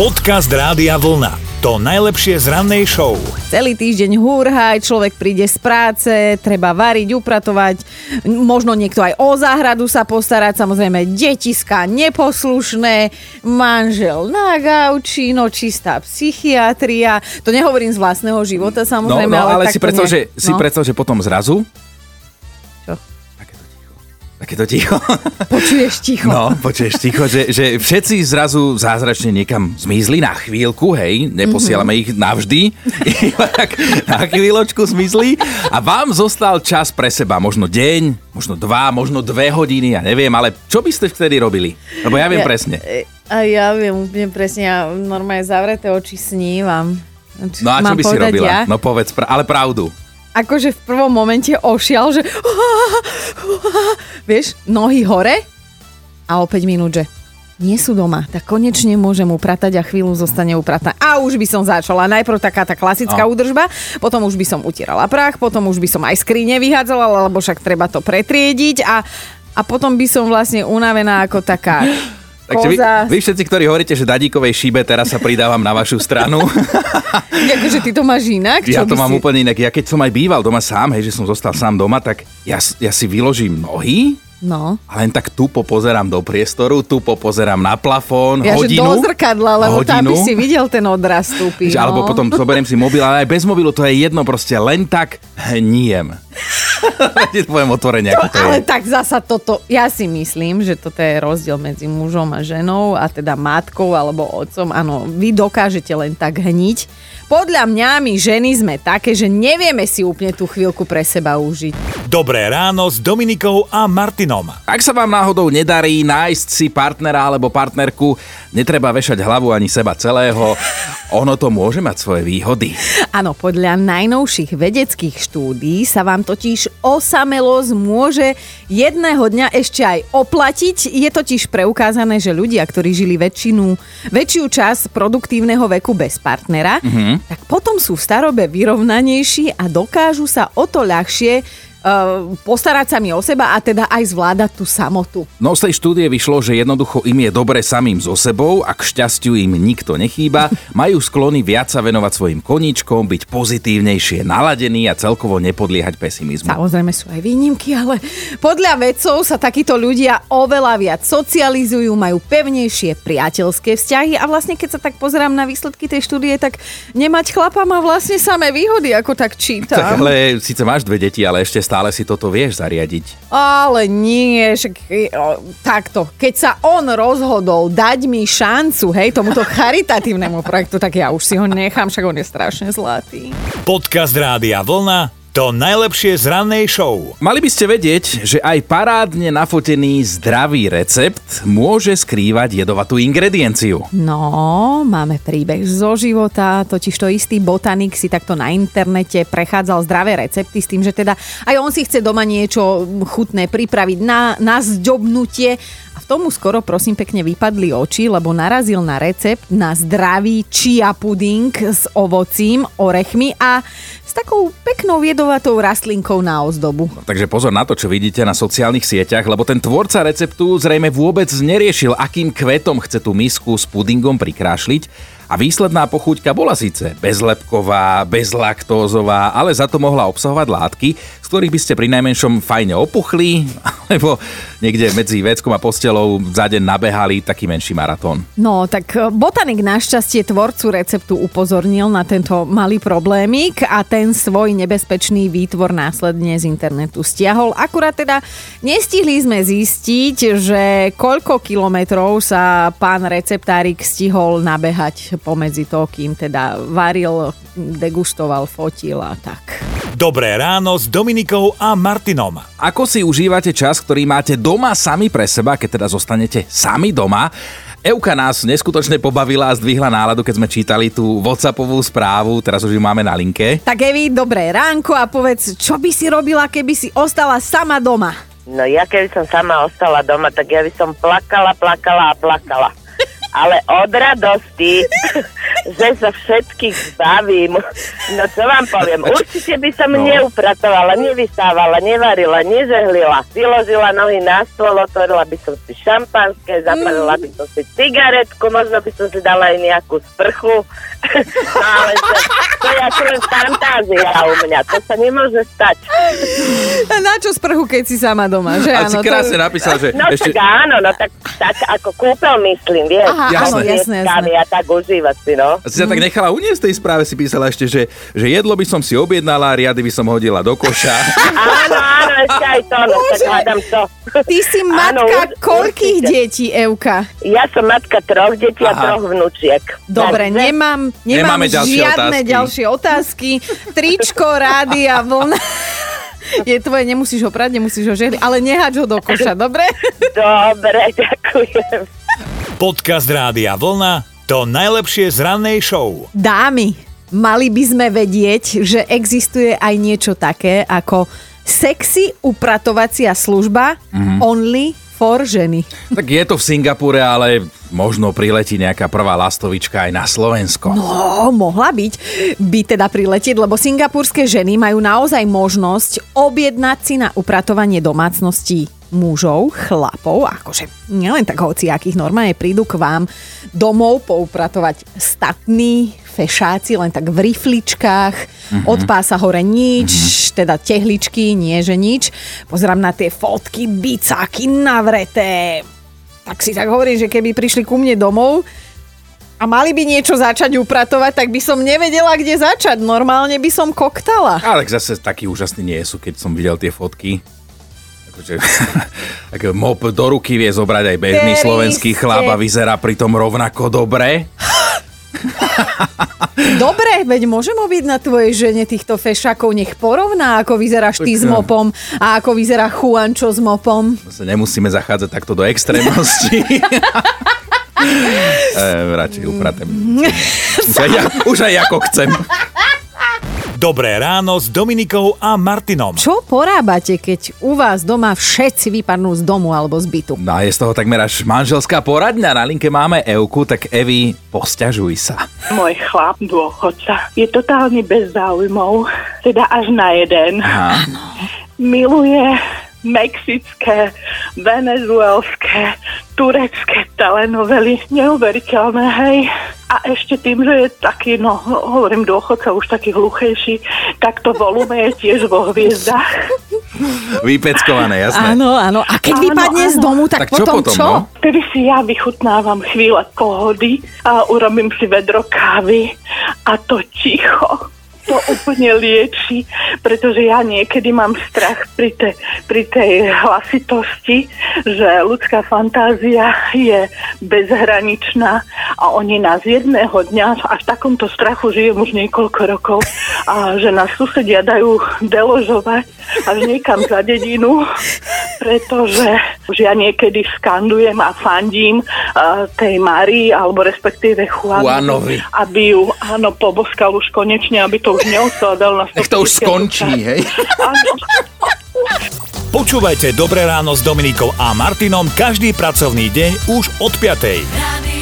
Podcast Rádia Vlna. To najlepšie z rannej show. Celý týždeň húrhaj, človek príde z práce, treba variť, upratovať, možno niekto aj o záhradu sa postarať, samozrejme detiska neposlušné, manžel na gauči, no čistá psychiatria. To nehovorím z vlastného života samozrejme, no, no, ale, ale si to predstav, že, si no. predstav, že potom zrazu... Čo? Takéto ticho. Počuješ ticho. No, počuješ ticho, že, že všetci zrazu zázračne niekam zmizli na chvíľku, hej, neposielame ich navždy, iba tak na chvíľočku zmizli a vám zostal čas pre seba, možno deň, možno dva, možno dve hodiny, ja neviem, ale čo by ste vtedy robili? Lebo ja viem Ja- presne. A ja viem úplne presne, ja normálne zavreté oči snívam. No a čo by si robila? Ja? No povedz, ale pravdu. Akože v prvom momente ošial, že vieš, nohy hore a o 5 minút, že nie sú doma, tak konečne môžem upratať a chvíľu zostane upratá. A už by som začala. Najprv taká tá klasická A. údržba, potom už by som utierala prach, potom už by som aj skrine vyhádzala, lebo však treba to pretriediť a, a potom by som vlastne unavená ako taká Takže vy, vy všetci, ktorí hovoríte, že Dadíkovej šíbe, teraz sa pridávam na vašu stranu. Akože ty to máš inak? Ja Čo to by mám si... úplne inak. Ja keď som aj býval doma sám, hej, že som zostal sám doma, tak ja, ja si vyložím nohy No. a len tak tu popozerám do priestoru, tu popozerám na plafón, Ja, hodinu. do zrkadla, lebo tam by si videl ten odraz stúpi. Že, Alebo no. potom zoberiem si mobil, ale aj bez mobilu to je jedno, proste len tak hniem. Ti poviem otvorene, ako to je. Ale tak zasa toto, ja si myslím, že toto je rozdiel medzi mužom a ženou a teda matkou alebo otcom. Áno, vy dokážete len tak hniť. Podľa mňa my ženy sme také, že nevieme si úplne tú chvíľku pre seba užiť. Dobré ráno s Dominikou a Martinom. Ak sa vám náhodou nedarí nájsť si partnera alebo partnerku, netreba vešať hlavu ani seba celého. Ono to môže mať svoje výhody. Áno, podľa najnovších vedeckých štúdí sa vám totiž osamelosť môže jedného dňa ešte aj oplatiť. Je totiž preukázané, že ľudia, ktorí žili väčšinu, väčšiu časť produktívneho veku bez partnera, mm-hmm. tak potom sú v starobe vyrovnanejší a dokážu sa o to ľahšie postarať sami o seba a teda aj zvládať tú samotu. No z tej štúdie vyšlo, že jednoducho im je dobre samým so sebou a k šťastiu im nikto nechýba, majú sklony viac sa venovať svojim koníčkom, byť pozitívnejšie naladení a celkovo nepodliehať pesimizmu. Samozrejme sú aj výnimky, ale podľa vedcov sa takíto ľudia oveľa viac socializujú, majú pevnejšie priateľské vzťahy a vlastne keď sa tak pozerám na výsledky tej štúdie, tak nemať chlapa má vlastne samé výhody, ako tak čítam. Tak ale síce máš dve deti, ale ešte stále si toto vieš zariadiť. Ale nie, však e, takto. Keď sa on rozhodol dať mi šancu, hej, tomuto charitatívnemu projektu, tak ja už si ho nechám, však on je strašne zlatý. Podcast Rádia Vlna. To najlepšie z rannej show. Mali by ste vedieť, že aj parádne nafotený zdravý recept môže skrývať jedovatú ingredienciu. No, máme príbeh zo života, totiž to istý botanik si takto na internete prechádzal zdravé recepty s tým, že teda aj on si chce doma niečo chutné pripraviť na, na zdobnutie a v tomu skoro prosím pekne vypadli oči, lebo narazil na recept na zdravý chia puding s ovocím, orechmi a s takou peknou jedovatou rastlinkou na ozdobu. Takže pozor na to, čo vidíte na sociálnych sieťach, lebo ten tvorca receptu zrejme vôbec neriešil, akým kvetom chce tú misku s pudingom prikrášliť a výsledná pochuťka bola síce bezlepková, bezlaktózová, ale za to mohla obsahovať látky, ktorých by ste pri najmenšom fajne opuchli, alebo niekde medzi veckom a postelou za deň nabehali taký menší maratón. No, tak e, botanik našťastie tvorcu receptu upozornil na tento malý problémik a ten svoj nebezpečný výtvor následne z internetu stiahol. Akurát teda nestihli sme zistiť, že koľko kilometrov sa pán receptárik stihol nabehať pomedzi to, kým teda varil, degustoval, fotil a tak. Dobré ráno s Dominikou a Martinom. Ako si užívate čas, ktorý máte doma sami pre seba, keď teda zostanete sami doma? Euka nás neskutočne pobavila a zdvihla náladu, keď sme čítali tú WhatsAppovú správu, teraz už ju máme na linke. Tak Evi, dobré ránko a povedz, čo by si robila, keby si ostala sama doma? No ja keby som sama ostala doma, tak ja by som plakala, plakala a plakala. Ale od radosti, že sa všetkých zbavím. No čo vám poviem, určite by som No. neupratovala, nevysávala, nevarila, nežehlila. Vyložila nohy na stôl, otvorila by som si šampanské, zapalila by som si cigaretku, možno by som si dala aj nejakú sprchu. No ale že, to je ako len fantázia u mňa, to sa nemôže stať. Na čo sprchu, keď si sama doma, že A áno? si krásne napísal, že No ešte... tak áno, no tak, tak ako kúpel myslím, vieš. Aha, áno, S jasné, dietkami jasné. A tak užívať si, no. A si sa tak nechala uniesť v tej správe, si písala ešte, že, že jedlo by som si objednala, riady by som hodila do koša. Áno, áno, ešte aj to, no tak hádam to. Ty si Áno, matka ur- koľkých určite. detí, Euka? Ja som matka troch detí a Aha. troch vnúčiek. Dobre, Takže- nemám, nemám Nemáme ďalšie žiadne otázky. ďalšie otázky. Tričko, rádia, vlna. Je tvoje, nemusíš ho prať, nemusíš ho žehliť, ale nehač ho do koša, dobre? Dobre, ďakujem. Podcast Rádia Vlna to najlepšie z rannej show. Dámy, mali by sme vedieť, že existuje aj niečo také ako sexy upratovacia služba only for ženy. tak je to v Singapúre, ale možno priletí nejaká prvá lastovička aj na Slovensko. No, mohla byť, by teda priletieť, lebo singapurské ženy majú naozaj možnosť objednať si na upratovanie domácností mužov, chlapov, akože nielen tak hociakých, normálne prídu k vám domov poupratovať statní fešáci, len tak v rifličkách, od pása hore nič, teda tehličky, nie že nič. Pozerám na tie fotky, bicáky navreté. Tak si tak hovorím, že keby prišli ku mne domov, a mali by niečo začať upratovať, tak by som nevedela, kde začať. Normálne by som koktala. Ale zase takí úžasní nie sú, keď som videl tie fotky. Akože, tak mop do ruky vie zobrať aj bežný Ktorí slovenský chlap a vyzerá pritom rovnako dobre. Dobre, veď môžem objednať tvojej žene týchto fešakov, nech porovná, ako vyzeráš ty s mopom a ako vyzerá Juančo s mopom. Nemusíme zachádzať takto do extrémnosti. e, radšej upratem. Už aj, ja, už aj ako chcem. Dobré ráno s Dominikou a Martinom. Čo porábate, keď u vás doma všetci vypadnú z domu alebo z bytu? No a je z toho takmer až manželská poradňa. Na linke máme Euku, tak Evi, posťažuj sa. Môj chlap, dôchodca, je totálne bez záujmov, teda až na jeden. Aha. Miluje mexické, venezuelské, turecké telenovely, neuveriteľné, hej. A ešte tým, že je taký, no, hovorím dôchodca, už taký hluchejší, tak to volume je tiež vo hviezdach. Vypeckované, jasné. Áno, áno. A keď Áno, vypadne z áno. domu, tak, Tak čo potom, potom, čo? no? Vtedy si ja vychutnávam chvíle pohody a urobím si vedro kávy a to ticho to úplne lieči, pretože ja niekedy mám strach pri, te, pri tej hlasitosti, že ľudská fantázia je bezhraničná a oni nás jedného dňa, a v takomto strachu žijem už niekoľko rokov, a že nás susedia dajú deložovať až niekam za dedinu, pretože už ja niekedy skandujem a fandím uh, tej Marii, alebo respektíve Juanovi. Aby ju, áno, poboskal už konečne, aby to už neosádal na Nech to už 150 skončí, hej? Áno. Počúvajte Dobré ráno s Dominikou a Martinom každý pracovný deň už od 5. Radio